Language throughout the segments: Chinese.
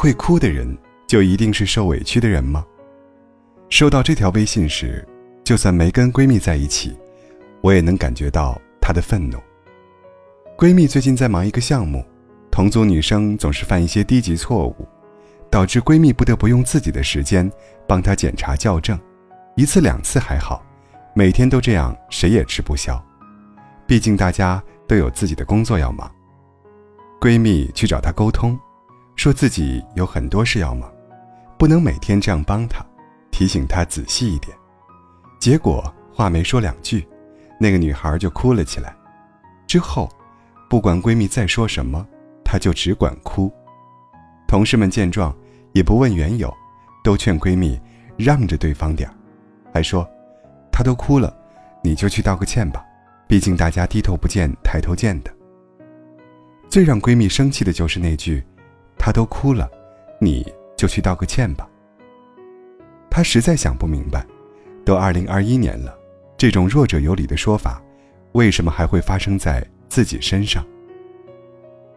会哭的人就一定是受委屈的人吗？收到这条微信时，就算没跟闺蜜在一起，我也能感觉到她的愤怒。闺蜜最近在忙一个项目，同组女生总是犯一些低级错误，导致闺蜜不得不用自己的时间帮她检查校正。一次两次还好，每天都这样，谁也吃不消。毕竟大家都有自己的工作要忙。闺蜜去找她沟通。说自己有很多事要忙，不能每天这样帮她，提醒她仔细一点。结果话没说两句，那个女孩就哭了起来。之后，不管闺蜜再说什么，她就只管哭。同事们见状，也不问缘由，都劝闺蜜让着对方点儿，还说：“她都哭了，你就去道个歉吧，毕竟大家低头不见抬头见的。”最让闺蜜生气的就是那句。他都哭了，你就去道个歉吧。他实在想不明白，都二零二一年了，这种弱者有理的说法，为什么还会发生在自己身上？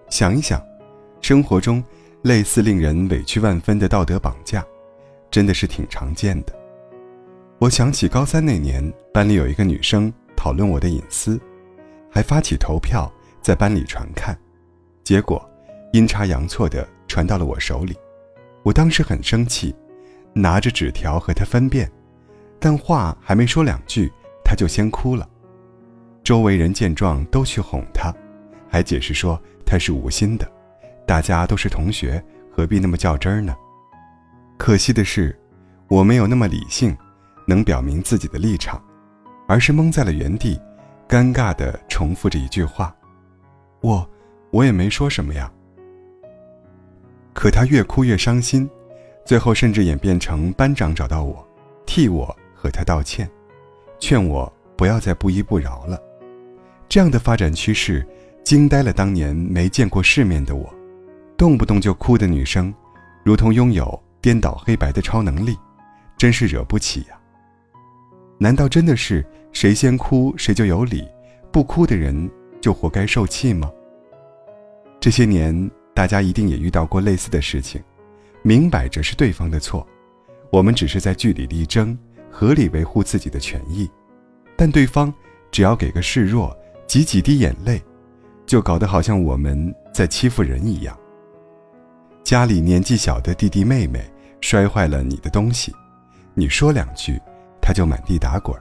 想一想，生活中类似令人委屈万分的道德绑架，真的是挺常见的。我想起高三那年，班里有一个女生讨论我的隐私，还发起投票在班里传看，结果。阴差阳错的传到了我手里，我当时很生气，拿着纸条和他分辨，但话还没说两句，他就先哭了。周围人见状都去哄他，还解释说他是无心的，大家都是同学，何必那么较真儿呢？可惜的是，我没有那么理性，能表明自己的立场，而是懵在了原地，尴尬的重复着一句话：“我，我也没说什么呀。”可他越哭越伤心，最后甚至演变成班长找到我，替我和他道歉，劝我不要再不依不饶了。这样的发展趋势，惊呆了当年没见过世面的我。动不动就哭的女生，如同拥有颠倒黑白的超能力，真是惹不起呀。难道真的是谁先哭谁就有理，不哭的人就活该受气吗？这些年。大家一定也遇到过类似的事情，明摆着是对方的错，我们只是在据理力争，合理维护自己的权益，但对方只要给个示弱，挤几滴眼泪，就搞得好像我们在欺负人一样。家里年纪小的弟弟妹妹摔坏了你的东西，你说两句，他就满地打滚，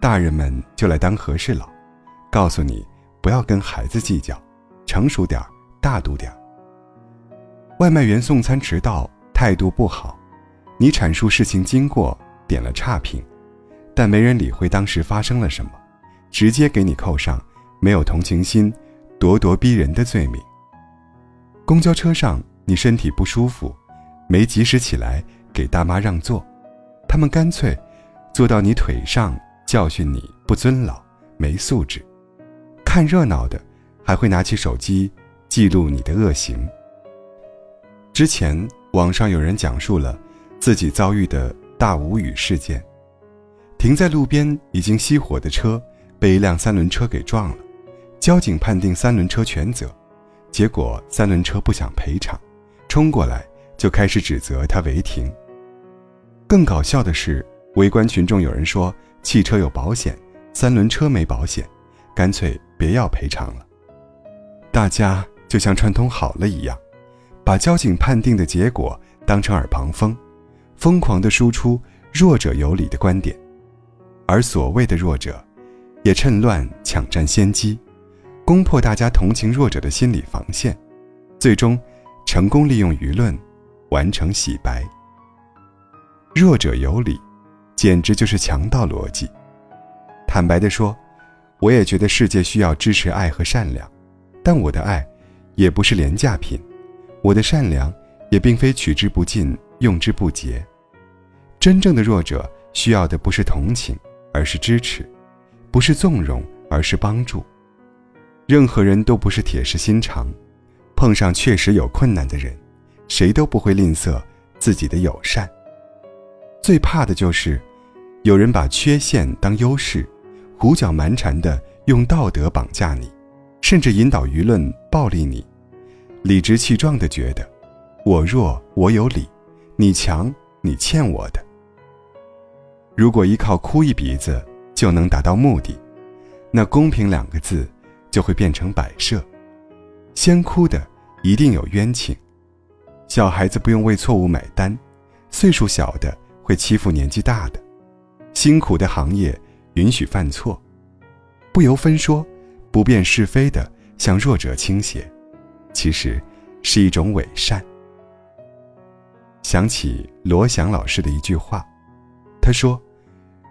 大人们就来当和事佬，告诉你不要跟孩子计较，成熟点儿大度点儿。外卖员送餐迟到，态度不好，你阐述事情经过，点了差评，但没人理会当时发生了什么，直接给你扣上没有同情心、咄咄逼人的罪名。公交车上你身体不舒服，没及时起来给大妈让座，他们干脆坐到你腿上教训你不尊老、没素质。看热闹的还会拿起手机记录你的恶行。之前网上有人讲述了自己遭遇的大无语事件：停在路边已经熄火的车被一辆三轮车给撞了，交警判定三轮车全责，结果三轮车不想赔偿，冲过来就开始指责他违停。更搞笑的是，围观群众有人说汽车有保险，三轮车没保险，干脆别要赔偿了。大家就像串通好了一样。把交警判定的结果当成耳旁风，疯狂地输出弱者有理的观点，而所谓的弱者，也趁乱抢占先机，攻破大家同情弱者的心理防线，最终成功利用舆论完成洗白。弱者有理，简直就是强盗逻辑。坦白地说，我也觉得世界需要支持爱和善良，但我的爱，也不是廉价品。我的善良，也并非取之不尽、用之不竭。真正的弱者需要的不是同情，而是支持；不是纵容，而是帮助。任何人都不是铁石心肠，碰上确实有困难的人，谁都不会吝啬自己的友善。最怕的就是有人把缺陷当优势，胡搅蛮缠的用道德绑架你，甚至引导舆论暴力你。理直气壮地觉得，我弱我有理，你强你欠我的。如果依靠哭一鼻子就能达到目的，那公平两个字就会变成摆设。先哭的一定有冤情，小孩子不用为错误买单，岁数小的会欺负年纪大的，辛苦的行业允许犯错，不由分说，不辨是非的向弱者倾斜，其实是一种伪善。想起罗翔老师的一句话，他说：“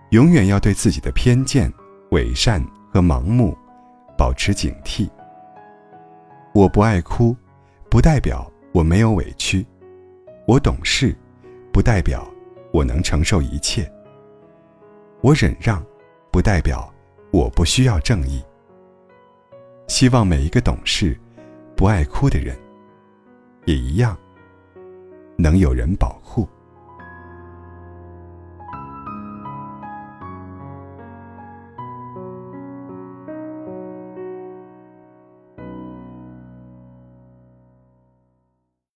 永远要对自己的偏见、伪善和盲目保持警惕。我不爱哭，不代表我没有委屈；我懂事，不代表我能承受一切；我忍让，不代表我不需要正义。希望每一个懂事、不爱哭的人，也一样。”能有人保护。